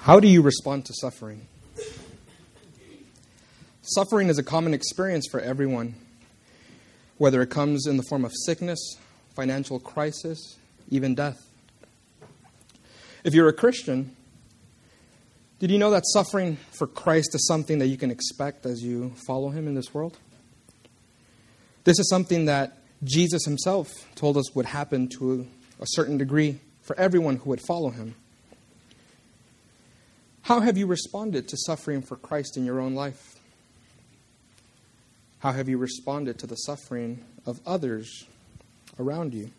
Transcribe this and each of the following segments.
How do you respond to suffering? Suffering is a common experience for everyone, whether it comes in the form of sickness, financial crisis, even death. If you're a Christian, did you know that suffering for Christ is something that you can expect as you follow him in this world? This is something that Jesus himself told us would happen to a certain degree for everyone who would follow him. How have you responded to suffering for Christ in your own life? How have you responded to the suffering of others around you?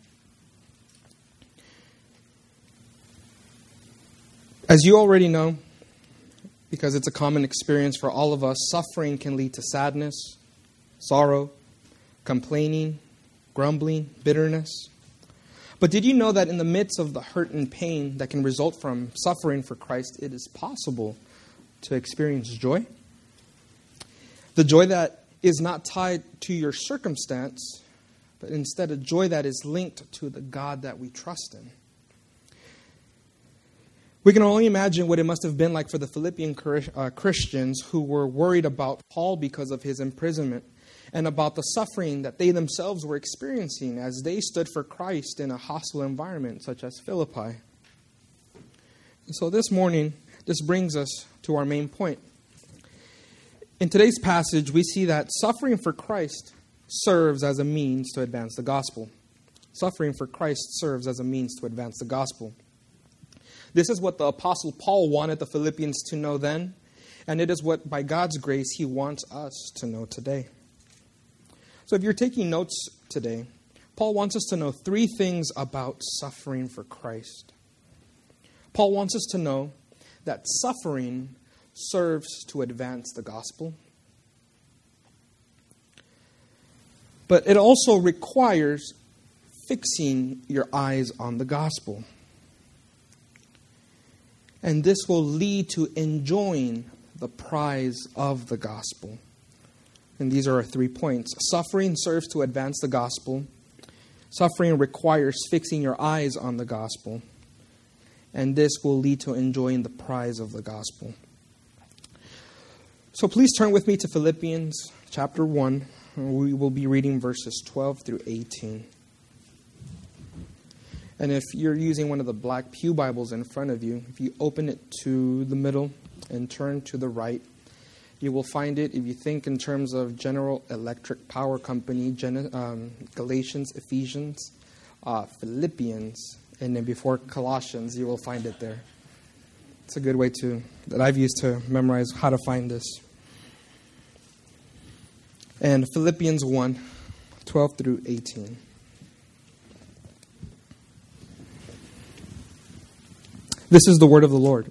As you already know, because it's a common experience for all of us, suffering can lead to sadness, sorrow, complaining, grumbling, bitterness. But did you know that in the midst of the hurt and pain that can result from suffering for Christ, it is possible to experience joy? The joy that is not tied to your circumstance, but instead a joy that is linked to the God that we trust in. We can only imagine what it must have been like for the Philippian uh, Christians who were worried about Paul because of his imprisonment and about the suffering that they themselves were experiencing as they stood for Christ in a hostile environment such as Philippi. And so this morning, this brings us to our main point. In today's passage, we see that suffering for Christ serves as a means to advance the gospel. Suffering for Christ serves as a means to advance the gospel. This is what the Apostle Paul wanted the Philippians to know then, and it is what, by God's grace, he wants us to know today. So if you're taking notes today, Paul wants us to know three things about suffering for Christ. Paul wants us to know that suffering serves to advance the gospel, but it also requires fixing your eyes on the gospel. And this will lead to enjoying the prize of the gospel. And these are our three points. Suffering serves to advance the gospel. Suffering requires fixing your eyes on the gospel. And this will lead to enjoying the prize of the gospel. So please turn with me to Philippians chapter 1. We will be reading verses 12 through 18. And if you're using one of the black Pew Bibles in front of you, if you open it to the middle and turn to the right, you will find it if you think in terms of General Electric Power Company, Gen- um, Galatians, Ephesians, uh, Philippians, and then before Colossians, you will find it there. It's a good way to that I've used to memorize how to find this. And Philippians 1, 12 through 18. This is the word of the Lord.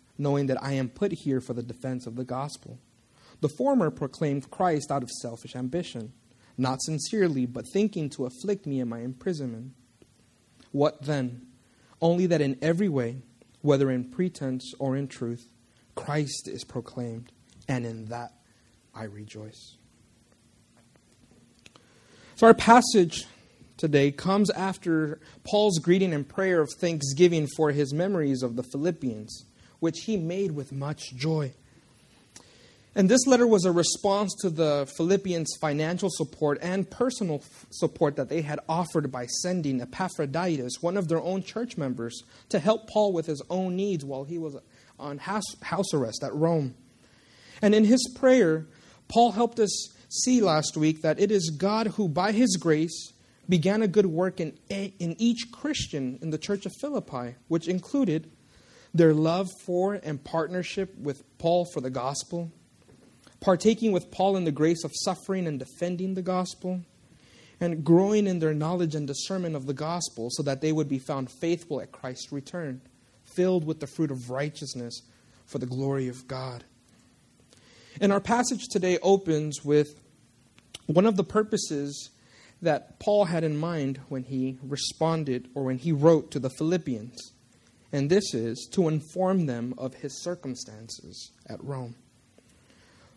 knowing that I am put here for the defense of the gospel. The former proclaimed Christ out of selfish ambition, not sincerely, but thinking to afflict me in my imprisonment. What then? Only that in every way, whether in pretense or in truth, Christ is proclaimed, and in that I rejoice. So, our passage today comes after Paul's greeting and prayer of thanksgiving for his memories of the Philippians which he made with much joy. And this letter was a response to the Philippians' financial support and personal support that they had offered by sending Epaphroditus, one of their own church members, to help Paul with his own needs while he was on house arrest at Rome. And in his prayer, Paul helped us see last week that it is God who, by his grace, began a good work in, in each Christian in the church of Philippi, which included their love for and partnership with Paul for the gospel, partaking with Paul in the grace of suffering and defending the gospel, and growing in their knowledge and discernment of the gospel so that they would be found faithful at Christ's return, filled with the fruit of righteousness for the glory of God. And our passage today opens with one of the purposes that Paul had in mind when he responded or when he wrote to the Philippians. And this is to inform them of his circumstances at Rome.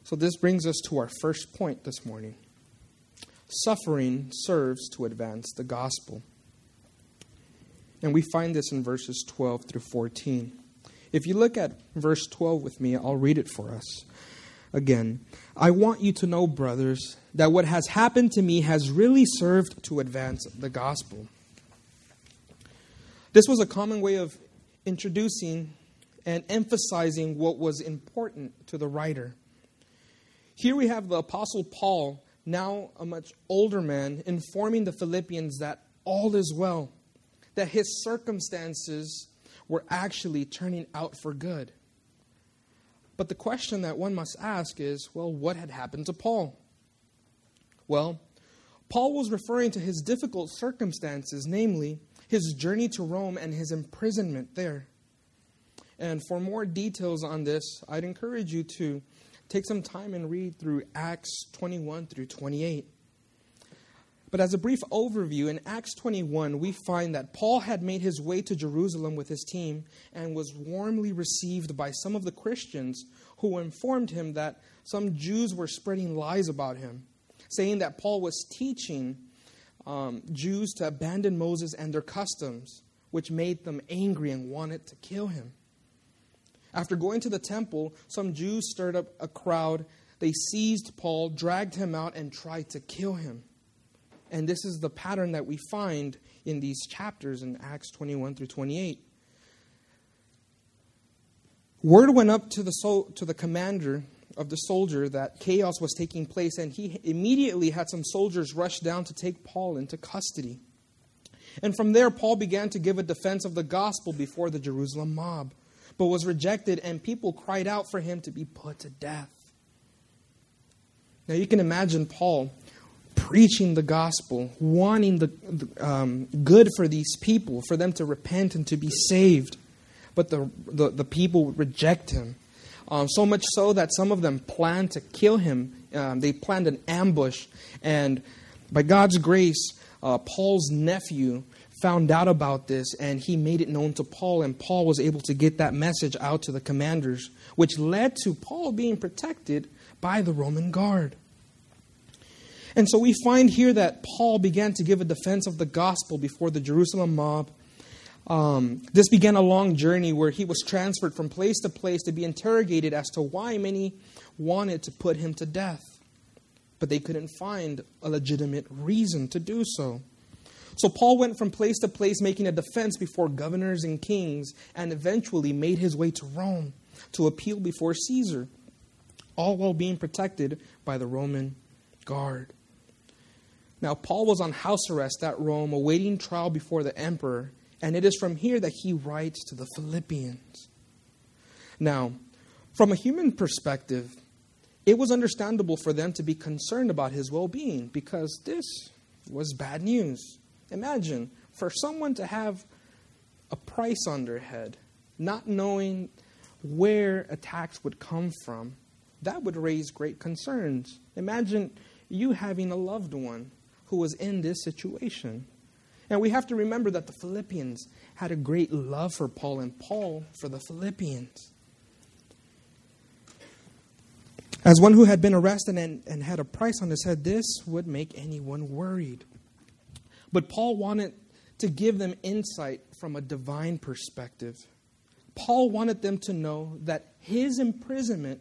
So, this brings us to our first point this morning. Suffering serves to advance the gospel. And we find this in verses 12 through 14. If you look at verse 12 with me, I'll read it for us again. I want you to know, brothers, that what has happened to me has really served to advance the gospel. This was a common way of introducing and emphasizing what was important to the writer. Here we have the Apostle Paul, now a much older man, informing the Philippians that all is well, that his circumstances were actually turning out for good. But the question that one must ask is well, what had happened to Paul? Well, Paul was referring to his difficult circumstances, namely his journey to Rome and his imprisonment there. And for more details on this, I'd encourage you to take some time and read through Acts 21 through 28. But as a brief overview, in Acts 21, we find that Paul had made his way to Jerusalem with his team and was warmly received by some of the Christians who informed him that some Jews were spreading lies about him, saying that Paul was teaching um, Jews to abandon Moses and their customs, which made them angry and wanted to kill him. After going to the temple, some Jews stirred up a crowd. They seized Paul, dragged him out, and tried to kill him. And this is the pattern that we find in these chapters in Acts 21 through 28. Word went up to the, sol- to the commander of the soldier that chaos was taking place, and he immediately had some soldiers rush down to take Paul into custody. And from there, Paul began to give a defense of the gospel before the Jerusalem mob, but was rejected, and people cried out for him to be put to death. Now, you can imagine Paul preaching the gospel, wanting the, the um, good for these people, for them to repent and to be saved. But the, the, the people would reject him. Um, so much so that some of them planned to kill him. Um, they planned an ambush. And by God's grace, uh, Paul's nephew found out about this and he made it known to Paul. And Paul was able to get that message out to the commanders, which led to Paul being protected by the Roman guard. And so we find here that Paul began to give a defense of the gospel before the Jerusalem mob. Um, this began a long journey where he was transferred from place to place to be interrogated as to why many wanted to put him to death. But they couldn't find a legitimate reason to do so. So Paul went from place to place making a defense before governors and kings and eventually made his way to Rome to appeal before Caesar, all while being protected by the Roman guard. Now, Paul was on house arrest at Rome, awaiting trial before the emperor, and it is from here that he writes to the Philippians. Now, from a human perspective, it was understandable for them to be concerned about his well being because this was bad news. Imagine for someone to have a price on their head, not knowing where attacks would come from, that would raise great concerns. Imagine you having a loved one who was in this situation. And we have to remember that the Philippians had a great love for Paul and Paul for the Philippians. As one who had been arrested and, and had a price on his head, this would make anyone worried. But Paul wanted to give them insight from a divine perspective. Paul wanted them to know that his imprisonment,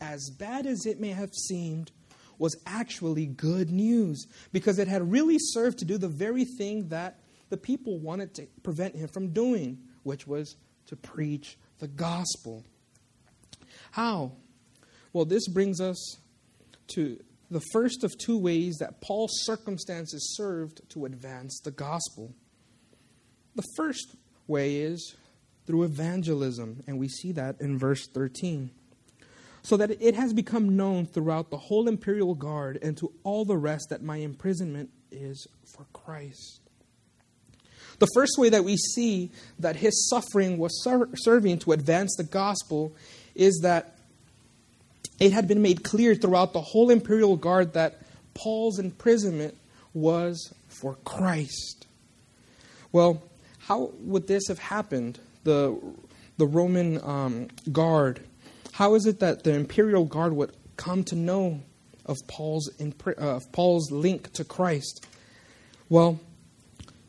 as bad as it may have seemed, was actually good news because it had really served to do the very thing that the people wanted to prevent him from doing, which was to preach the gospel. How? Well, this brings us to the first of two ways that Paul's circumstances served to advance the gospel. The first way is through evangelism, and we see that in verse 13 so that it has become known throughout the whole imperial guard and to all the rest that my imprisonment is for Christ. The first way that we see that his suffering was ser- serving to advance the gospel is that it had been made clear throughout the whole imperial guard that Paul's imprisonment was for Christ. Well, how would this have happened? The, the Roman um, guard. How is it that the imperial guard would come to know of Paul's, uh, of Paul's link to Christ? Well,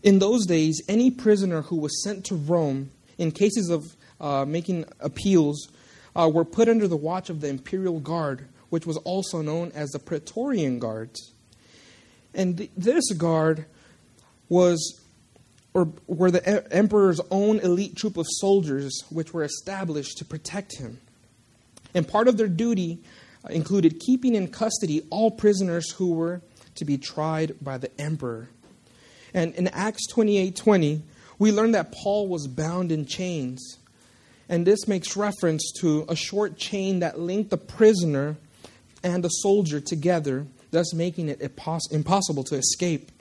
in those days, any prisoner who was sent to Rome in cases of uh, making appeals uh, were put under the watch of the imperial guard, which was also known as the Praetorian Guards. And th- this guard was or were the emperor's own elite troop of soldiers which were established to protect him. And part of their duty included keeping in custody all prisoners who were to be tried by the emperor. And in Acts 28:20, we learn that Paul was bound in chains. And this makes reference to a short chain that linked the prisoner and the soldier together, thus making it impossible to escape.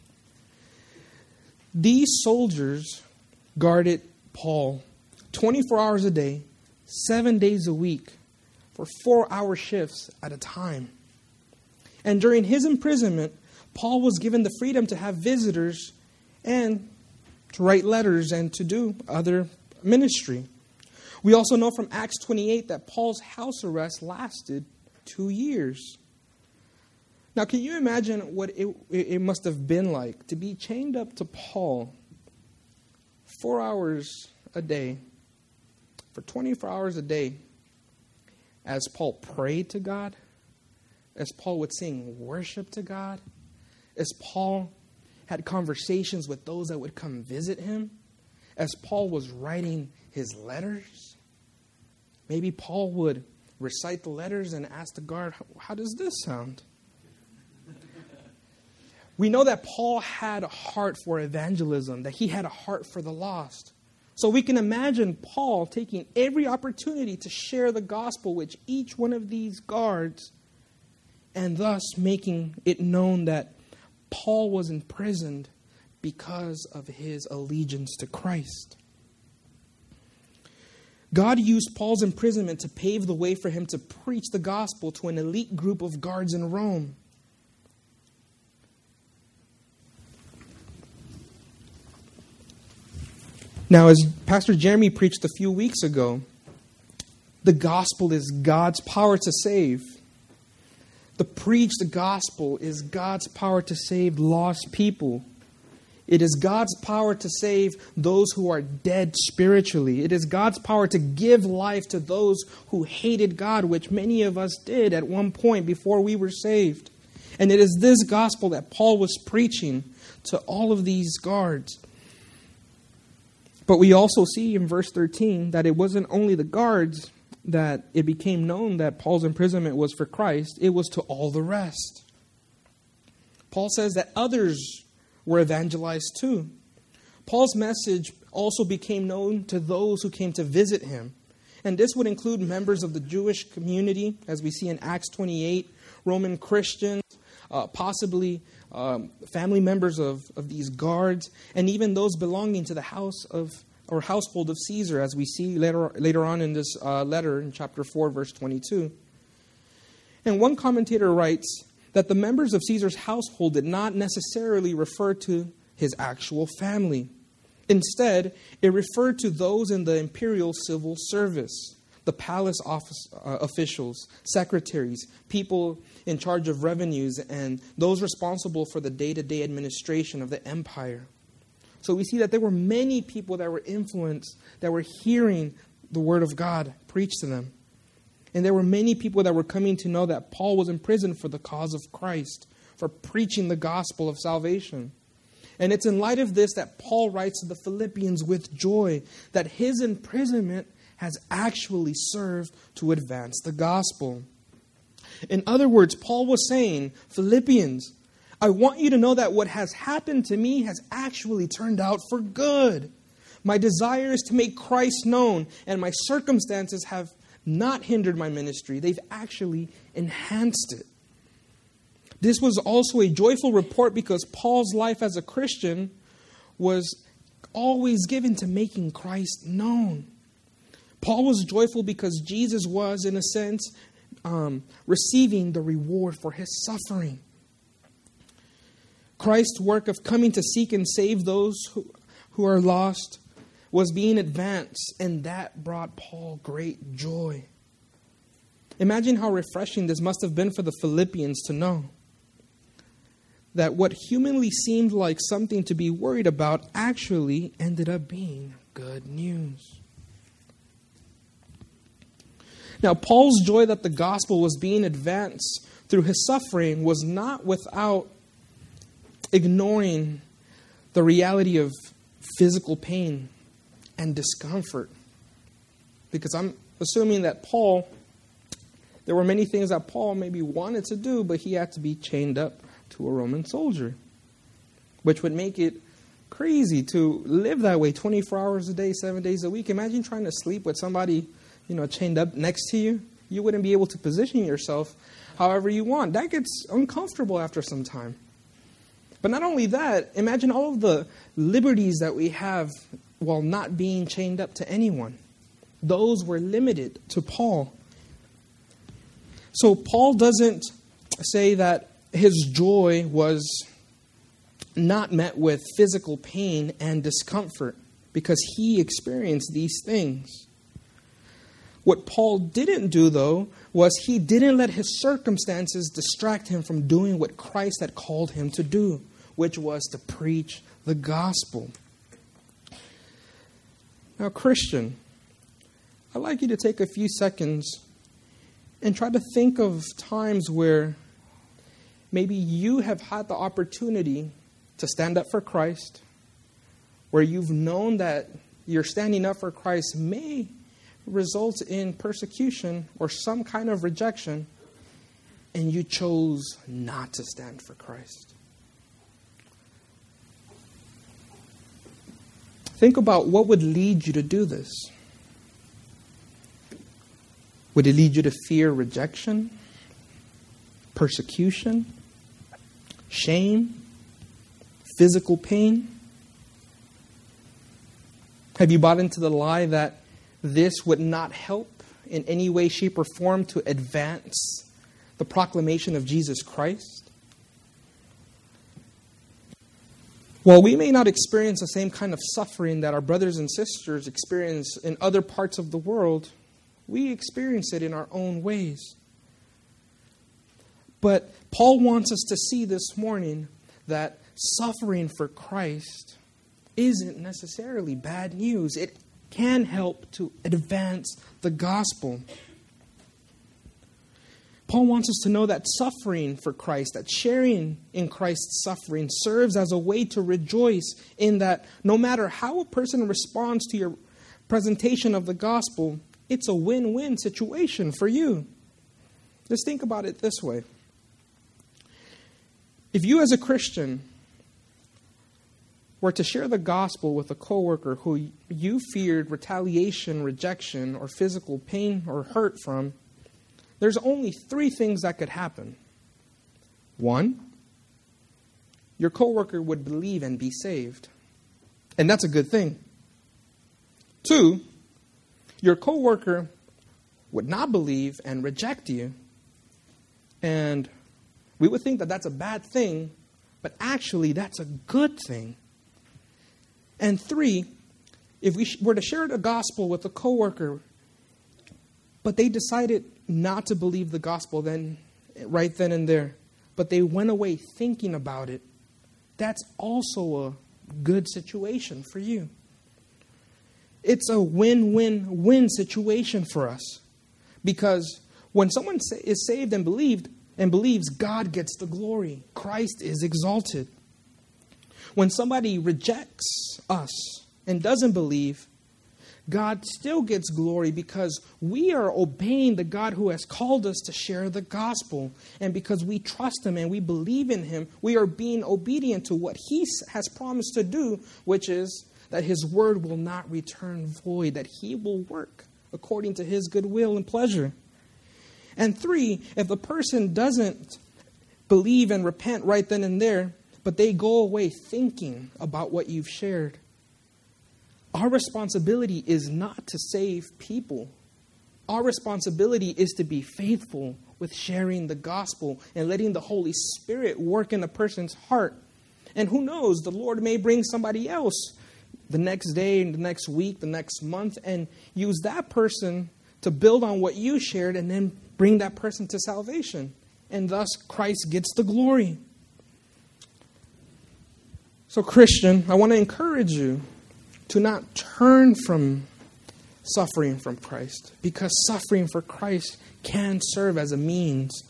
These soldiers guarded Paul 24 hours a day, seven days a week, for four hour shifts at a time. And during his imprisonment, Paul was given the freedom to have visitors and to write letters and to do other ministry. We also know from Acts 28 that Paul's house arrest lasted two years. Now, can you imagine what it, it must have been like to be chained up to Paul four hours a day, for 24 hours a day, as Paul prayed to God, as Paul would sing worship to God, as Paul had conversations with those that would come visit him, as Paul was writing his letters? Maybe Paul would recite the letters and ask the guard, How does this sound? We know that Paul had a heart for evangelism, that he had a heart for the lost. So we can imagine Paul taking every opportunity to share the gospel with each one of these guards, and thus making it known that Paul was imprisoned because of his allegiance to Christ. God used Paul's imprisonment to pave the way for him to preach the gospel to an elite group of guards in Rome. Now, as Pastor Jeremy preached a few weeks ago, the gospel is God's power to save. The preached gospel is God's power to save lost people. It is God's power to save those who are dead spiritually. It is God's power to give life to those who hated God, which many of us did at one point before we were saved. And it is this gospel that Paul was preaching to all of these guards. But we also see in verse 13 that it wasn't only the guards that it became known that Paul's imprisonment was for Christ, it was to all the rest. Paul says that others were evangelized too. Paul's message also became known to those who came to visit him. And this would include members of the Jewish community, as we see in Acts 28, Roman Christians, uh, possibly um, family members of, of these guards, and even those belonging to the house of or household of Caesar, as we see later, later on in this uh, letter in chapter 4, verse 22. And one commentator writes that the members of Caesar's household did not necessarily refer to his actual family. Instead, it referred to those in the imperial civil service the palace office, uh, officials, secretaries, people in charge of revenues, and those responsible for the day to day administration of the empire. So we see that there were many people that were influenced, that were hearing the word of God preached to them. And there were many people that were coming to know that Paul was in prison for the cause of Christ, for preaching the gospel of salvation. And it's in light of this that Paul writes to the Philippians with joy that his imprisonment has actually served to advance the gospel. In other words, Paul was saying, Philippians, I want you to know that what has happened to me has actually turned out for good. My desire is to make Christ known, and my circumstances have not hindered my ministry, they've actually enhanced it. This was also a joyful report because Paul's life as a Christian was always given to making Christ known. Paul was joyful because Jesus was, in a sense, um, receiving the reward for his suffering. Christ's work of coming to seek and save those who, who are lost was being advanced, and that brought Paul great joy. Imagine how refreshing this must have been for the Philippians to know that what humanly seemed like something to be worried about actually ended up being good news. Now, Paul's joy that the gospel was being advanced through his suffering was not without ignoring the reality of physical pain and discomfort. Because I'm assuming that Paul, there were many things that Paul maybe wanted to do, but he had to be chained up to a Roman soldier, which would make it crazy to live that way 24 hours a day, seven days a week. Imagine trying to sleep with somebody, you know, chained up next to you. You wouldn't be able to position yourself however you want. That gets uncomfortable after some time. But not only that, imagine all of the liberties that we have while not being chained up to anyone. Those were limited to Paul. So Paul doesn't say that his joy was not met with physical pain and discomfort because he experienced these things. What Paul didn't do, though, was he didn't let his circumstances distract him from doing what Christ had called him to do which was to preach the gospel. Now, Christian, I'd like you to take a few seconds and try to think of times where maybe you have had the opportunity to stand up for Christ, where you've known that your standing up for Christ may result in persecution or some kind of rejection, and you chose not to stand for Christ. Think about what would lead you to do this. Would it lead you to fear rejection, persecution, shame, physical pain? Have you bought into the lie that this would not help in any way, shape, or form to advance the proclamation of Jesus Christ? While we may not experience the same kind of suffering that our brothers and sisters experience in other parts of the world, we experience it in our own ways. But Paul wants us to see this morning that suffering for Christ isn't necessarily bad news. It can help to advance the gospel. Paul wants us to know that suffering for Christ, that sharing in Christ's suffering, serves as a way to rejoice in that no matter how a person responds to your presentation of the gospel, it's a win win situation for you. Just think about it this way. If you, as a Christian, were to share the gospel with a coworker who you feared retaliation, rejection, or physical pain or hurt from, there's only three things that could happen. One, your coworker would believe and be saved. And that's a good thing. Two, your coworker would not believe and reject you. And we would think that that's a bad thing, but actually that's a good thing. And three, if we were to share the gospel with a coworker, but they decided not to believe the gospel then right then and there, but they went away thinking about it, that's also a good situation for you. It's a win win win situation for us. Because when someone is saved and believed and believes, God gets the glory. Christ is exalted. When somebody rejects us and doesn't believe, God still gets glory because we are obeying the God who has called us to share the gospel. And because we trust Him and we believe in Him, we are being obedient to what He has promised to do, which is that His word will not return void, that He will work according to His good will and pleasure. And three, if a person doesn't believe and repent right then and there, but they go away thinking about what you've shared, Our responsibility is not to save people. Our responsibility is to be faithful with sharing the gospel and letting the Holy Spirit work in a person's heart. And who knows, the Lord may bring somebody else the next day, the next week, the next month, and use that person to build on what you shared and then bring that person to salvation. And thus, Christ gets the glory. So, Christian, I want to encourage you to not turn from suffering from Christ because suffering for Christ can serve as a means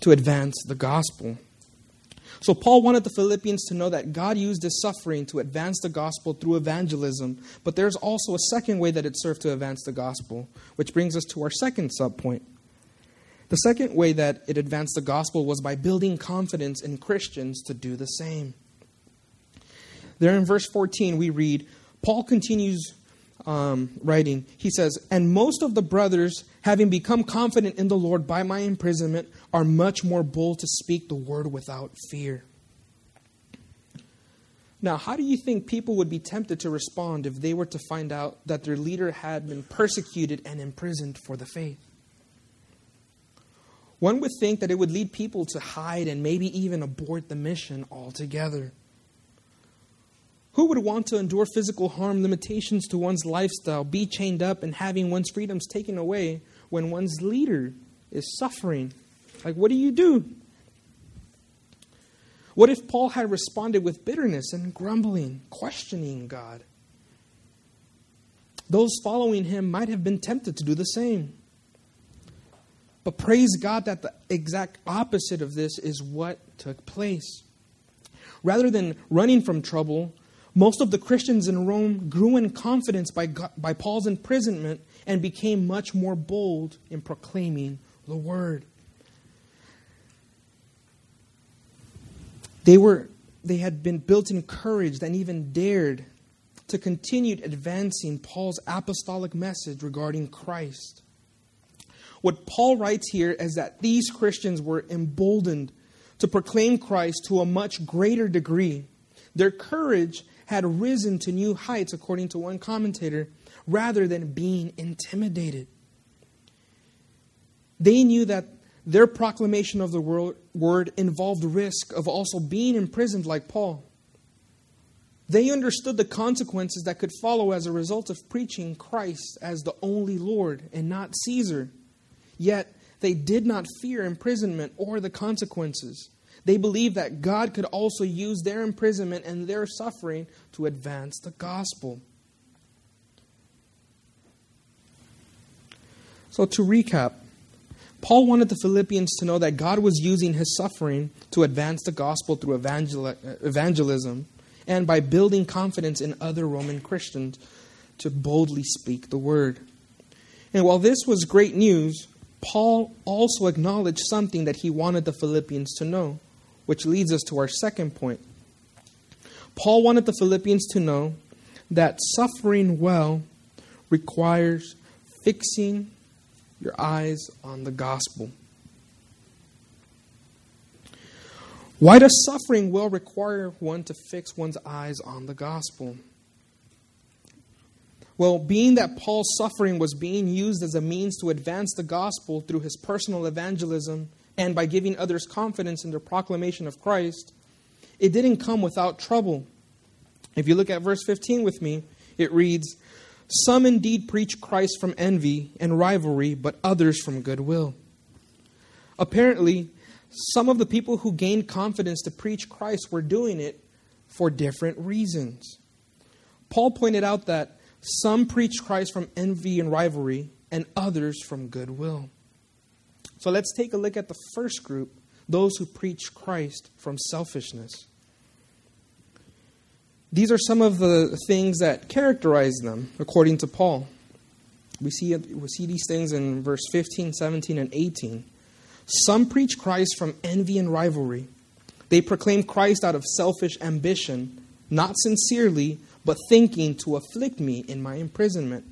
to advance the gospel. So, Paul wanted the Philippians to know that God used his suffering to advance the gospel through evangelism, but there's also a second way that it served to advance the gospel, which brings us to our second subpoint. The second way that it advanced the gospel was by building confidence in Christians to do the same. There in verse 14, we read, Paul continues um, writing. He says, And most of the brothers, having become confident in the Lord by my imprisonment, are much more bold to speak the word without fear. Now, how do you think people would be tempted to respond if they were to find out that their leader had been persecuted and imprisoned for the faith? One would think that it would lead people to hide and maybe even abort the mission altogether. Who would want to endure physical harm, limitations to one's lifestyle, be chained up, and having one's freedoms taken away when one's leader is suffering? Like, what do you do? What if Paul had responded with bitterness and grumbling, questioning God? Those following him might have been tempted to do the same. But praise God that the exact opposite of this is what took place. Rather than running from trouble, most of the Christians in Rome grew in confidence by, by Paul's imprisonment and became much more bold in proclaiming the word. They, were, they had been built in courage and even dared to continue advancing Paul's apostolic message regarding Christ. What Paul writes here is that these Christians were emboldened to proclaim Christ to a much greater degree. Their courage had risen to new heights, according to one commentator, rather than being intimidated. They knew that their proclamation of the word involved risk of also being imprisoned like Paul. They understood the consequences that could follow as a result of preaching Christ as the only Lord and not Caesar. Yet they did not fear imprisonment or the consequences. They believed that God could also use their imprisonment and their suffering to advance the gospel. So, to recap, Paul wanted the Philippians to know that God was using his suffering to advance the gospel through evangel- evangelism and by building confidence in other Roman Christians to boldly speak the word. And while this was great news, Paul also acknowledged something that he wanted the Philippians to know which leads us to our second point. Paul wanted the Philippians to know that suffering well requires fixing your eyes on the gospel. Why does suffering well require one to fix one's eyes on the gospel? Well, being that Paul's suffering was being used as a means to advance the gospel through his personal evangelism and by giving others confidence in the proclamation of Christ, it didn't come without trouble. If you look at verse 15 with me, it reads, Some indeed preach Christ from envy and rivalry, but others from goodwill. Apparently, some of the people who gained confidence to preach Christ were doing it for different reasons. Paul pointed out that some preach Christ from envy and rivalry, and others from goodwill. So let's take a look at the first group those who preach Christ from selfishness. These are some of the things that characterize them, according to Paul. We see, we see these things in verse 15, 17, and 18. Some preach Christ from envy and rivalry. They proclaim Christ out of selfish ambition, not sincerely, but thinking to afflict me in my imprisonment.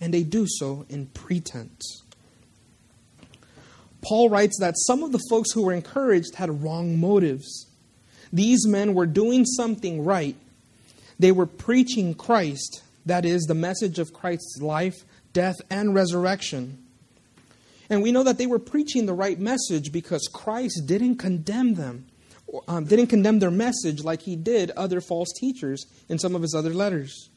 And they do so in pretense. Paul writes that some of the folks who were encouraged had wrong motives. These men were doing something right. They were preaching Christ, that is, the message of Christ's life, death, and resurrection. And we know that they were preaching the right message because Christ didn't condemn them, um, didn't condemn their message like he did other false teachers in some of his other letters.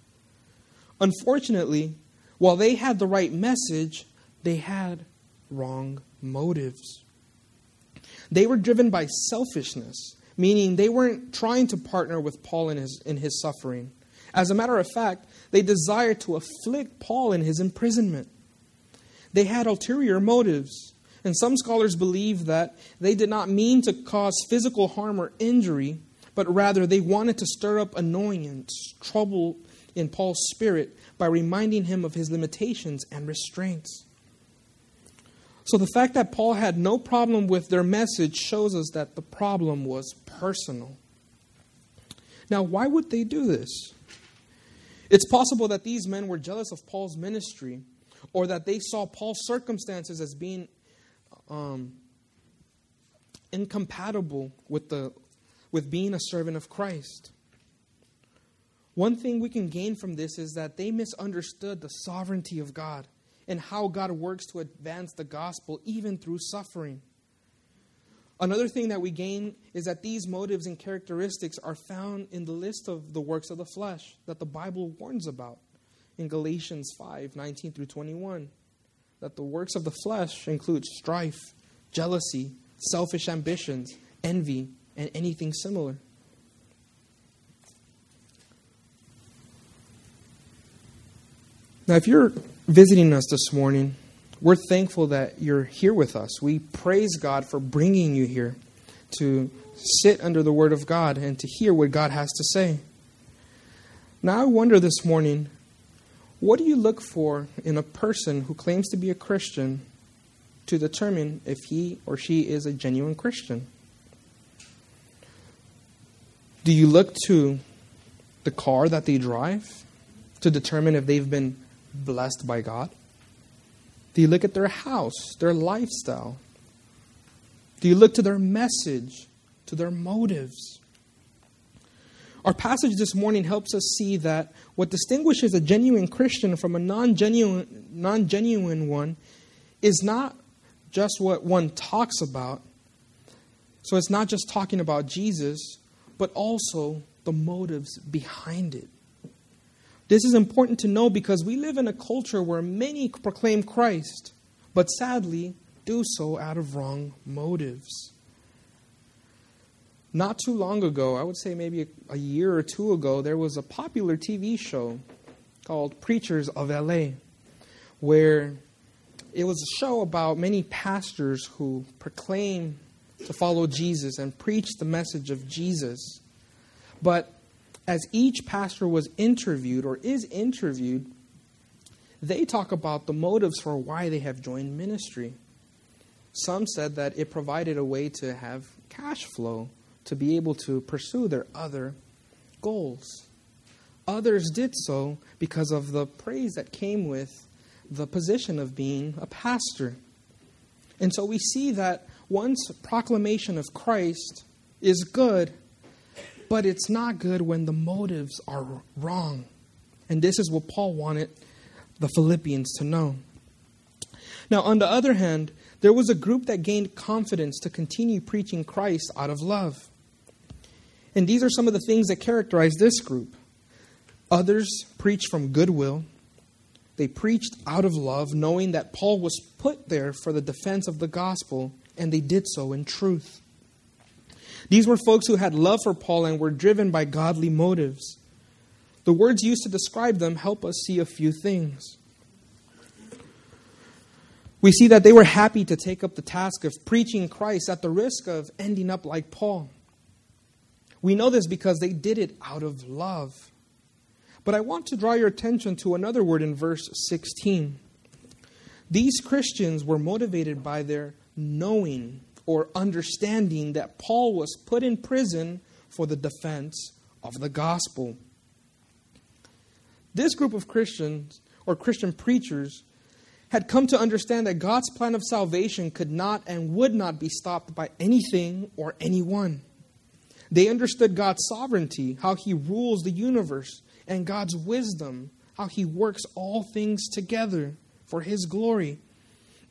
Unfortunately, while they had the right message, they had wrong motives. They were driven by selfishness, meaning they weren't trying to partner with Paul in his, in his suffering. As a matter of fact, they desired to afflict Paul in his imprisonment. They had ulterior motives. And some scholars believe that they did not mean to cause physical harm or injury, but rather they wanted to stir up annoyance, trouble in Paul's spirit by reminding him of his limitations and restraints. So the fact that Paul had no problem with their message shows us that the problem was personal. Now, why would they do this? It's possible that these men were jealous of Paul's ministry or that they saw Paul's circumstances as being um, incompatible with, the, with being a servant of Christ. One thing we can gain from this is that they misunderstood the sovereignty of God and how God works to advance the gospel even through suffering. Another thing that we gain is that these motives and characteristics are found in the list of the works of the flesh that the Bible warns about in Galatians 5 19 through 21. That the works of the flesh include strife, jealousy, selfish ambitions, envy, and anything similar. Now, if you're visiting us this morning, we're thankful that you're here with us. We praise God for bringing you here to sit under the Word of God and to hear what God has to say. Now, I wonder this morning what do you look for in a person who claims to be a Christian to determine if he or she is a genuine Christian? Do you look to the car that they drive to determine if they've been blessed by God? Do you look at their house, their lifestyle? Do you look to their message, to their motives? Our passage this morning helps us see that what distinguishes a genuine Christian from a non genuine non genuine one is not just what one talks about. So it's not just talking about Jesus, but also the motives behind it. This is important to know because we live in a culture where many proclaim Christ, but sadly do so out of wrong motives. Not too long ago, I would say maybe a, a year or two ago, there was a popular TV show called Preachers of LA, where it was a show about many pastors who proclaim to follow Jesus and preach the message of Jesus. But as each pastor was interviewed or is interviewed, they talk about the motives for why they have joined ministry. Some said that it provided a way to have cash flow to be able to pursue their other goals. Others did so because of the praise that came with the position of being a pastor. And so we see that once proclamation of Christ is good, but it's not good when the motives are wrong. And this is what Paul wanted the Philippians to know. Now, on the other hand, there was a group that gained confidence to continue preaching Christ out of love. And these are some of the things that characterize this group. Others preached from goodwill. They preached out of love, knowing that Paul was put there for the defense of the gospel, and they did so in truth. These were folks who had love for Paul and were driven by godly motives. The words used to describe them help us see a few things. We see that they were happy to take up the task of preaching Christ at the risk of ending up like Paul. We know this because they did it out of love. But I want to draw your attention to another word in verse 16. These Christians were motivated by their knowing or understanding that Paul was put in prison for the defense of the gospel. This group of Christians or Christian preachers had come to understand that God's plan of salvation could not and would not be stopped by anything or anyone. They understood God's sovereignty, how He rules the universe, and God's wisdom, how He works all things together for His glory.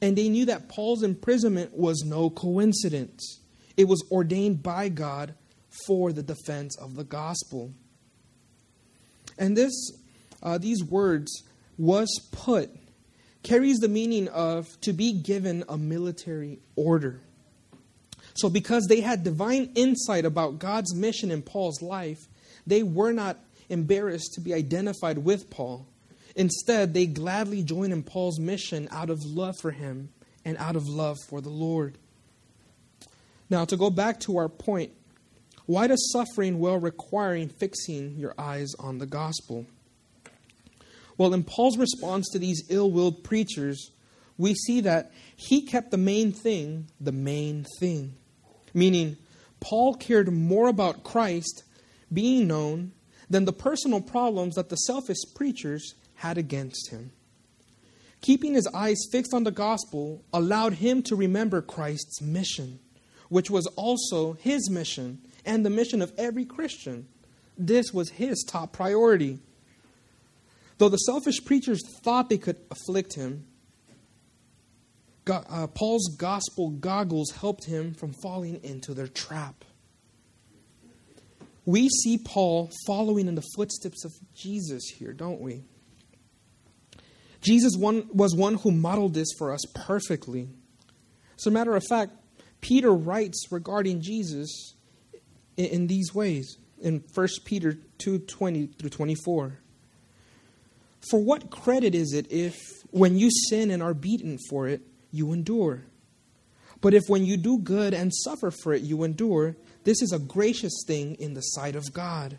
And they knew that Paul's imprisonment was no coincidence, it was ordained by God for the defense of the gospel. And this, uh, these words, was put, carries the meaning of to be given a military order. So, because they had divine insight about God's mission in Paul's life, they were not embarrassed to be identified with Paul. Instead, they gladly join in Paul's mission out of love for him and out of love for the Lord. Now, to go back to our point, why does suffering well requiring fixing your eyes on the gospel? Well, in Paul's response to these ill willed preachers, we see that he kept the main thing the main thing. Meaning, Paul cared more about Christ being known than the personal problems that the selfish preachers had against him. Keeping his eyes fixed on the gospel allowed him to remember Christ's mission, which was also his mission and the mission of every Christian. This was his top priority. Though the selfish preachers thought they could afflict him, uh, Paul's gospel goggles helped him from falling into their trap. We see Paul following in the footsteps of Jesus here, don't we? Jesus one, was one who modeled this for us perfectly. As a matter of fact, Peter writes regarding Jesus in, in these ways in 1 Peter 2 20 through 24. For what credit is it if, when you sin and are beaten for it, you endure. But if when you do good and suffer for it, you endure, this is a gracious thing in the sight of God.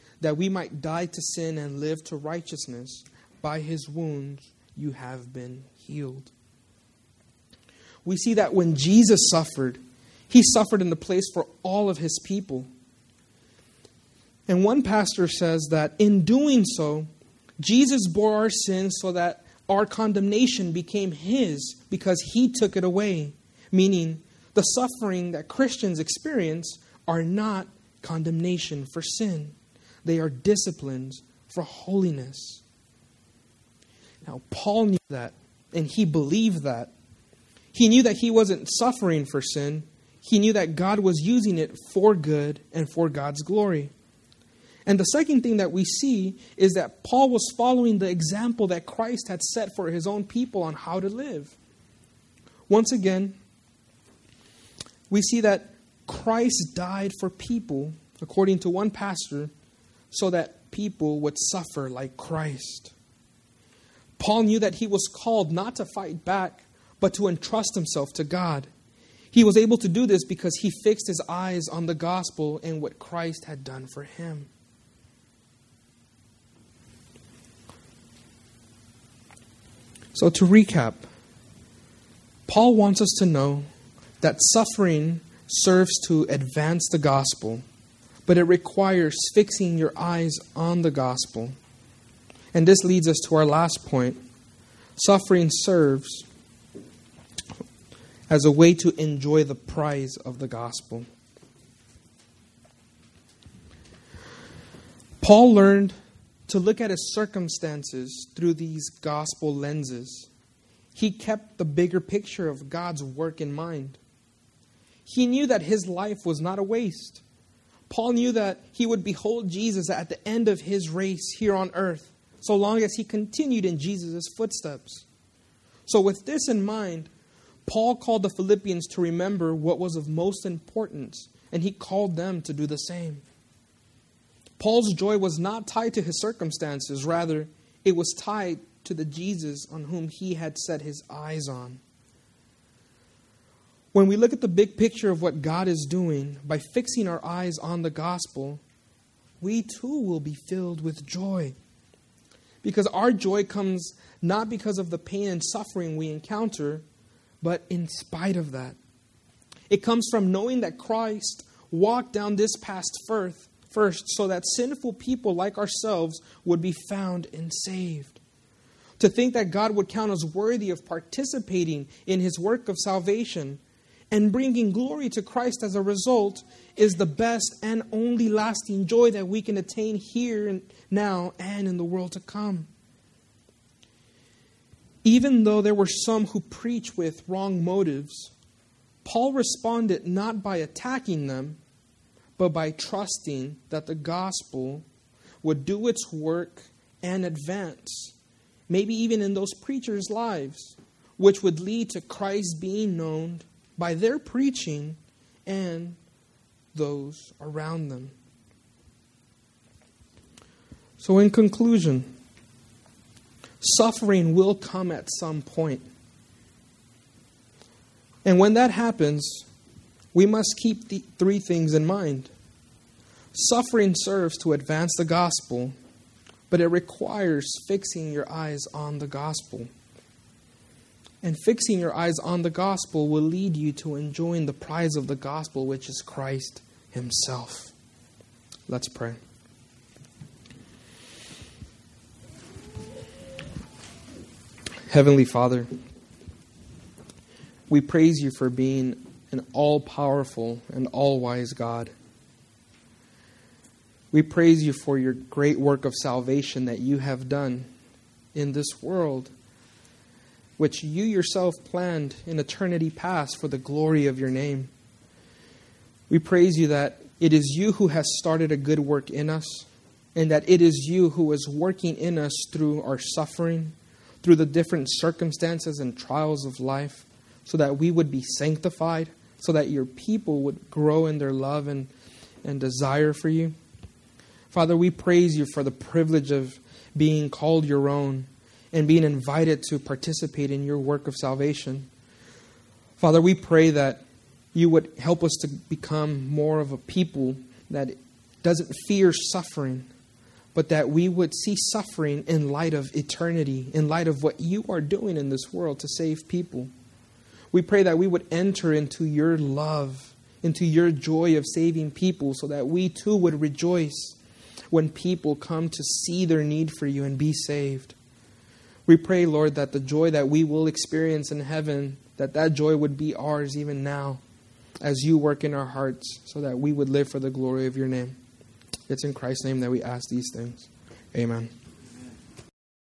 that we might die to sin and live to righteousness. By his wounds you have been healed. We see that when Jesus suffered, he suffered in the place for all of his people. And one pastor says that in doing so, Jesus bore our sins so that our condemnation became his because he took it away. Meaning, the suffering that Christians experience are not condemnation for sin, they are disciplines for holiness. Now, Paul knew that, and he believed that. He knew that he wasn't suffering for sin, he knew that God was using it for good and for God's glory. And the second thing that we see is that Paul was following the example that Christ had set for his own people on how to live. Once again, we see that Christ died for people, according to one pastor, so that people would suffer like Christ. Paul knew that he was called not to fight back, but to entrust himself to God. He was able to do this because he fixed his eyes on the gospel and what Christ had done for him. So, to recap, Paul wants us to know that suffering serves to advance the gospel, but it requires fixing your eyes on the gospel. And this leads us to our last point. Suffering serves as a way to enjoy the prize of the gospel. Paul learned to look at his circumstances through these gospel lenses. He kept the bigger picture of God's work in mind. He knew that his life was not a waste. Paul knew that he would behold Jesus at the end of his race here on earth, so long as he continued in Jesus' footsteps. So, with this in mind, Paul called the Philippians to remember what was of most importance, and he called them to do the same. Paul's joy was not tied to his circumstances, rather, it was tied to the Jesus on whom he had set his eyes on. When we look at the big picture of what God is doing by fixing our eyes on the gospel, we too will be filled with joy. Because our joy comes not because of the pain and suffering we encounter, but in spite of that. It comes from knowing that Christ walked down this path first, first so that sinful people like ourselves would be found and saved. To think that God would count us worthy of participating in his work of salvation and bringing glory to Christ as a result is the best and only lasting joy that we can attain here and now and in the world to come. Even though there were some who preached with wrong motives, Paul responded not by attacking them, but by trusting that the gospel would do its work and advance, maybe even in those preachers' lives, which would lead to Christ being known by their preaching and those around them. So, in conclusion, suffering will come at some point. And when that happens, we must keep the three things in mind. Suffering serves to advance the gospel, but it requires fixing your eyes on the gospel. And fixing your eyes on the gospel will lead you to enjoying the prize of the gospel, which is Christ Himself. Let's pray. Heavenly Father, we praise you for being an all powerful and all wise God. We praise you for your great work of salvation that you have done in this world which you yourself planned in eternity past for the glory of your name. We praise you that it is you who has started a good work in us, and that it is you who is working in us through our suffering, through the different circumstances and trials of life, so that we would be sanctified, so that your people would grow in their love and, and desire for you. Father, we praise you for the privilege of being called your own and being invited to participate in your work of salvation. Father, we pray that you would help us to become more of a people that doesn't fear suffering, but that we would see suffering in light of eternity, in light of what you are doing in this world to save people. We pray that we would enter into your love, into your joy of saving people, so that we too would rejoice when people come to see their need for you and be saved. We pray, Lord, that the joy that we will experience in heaven, that that joy would be ours even now as you work in our hearts so that we would live for the glory of your name. It's in Christ's name that we ask these things. Amen.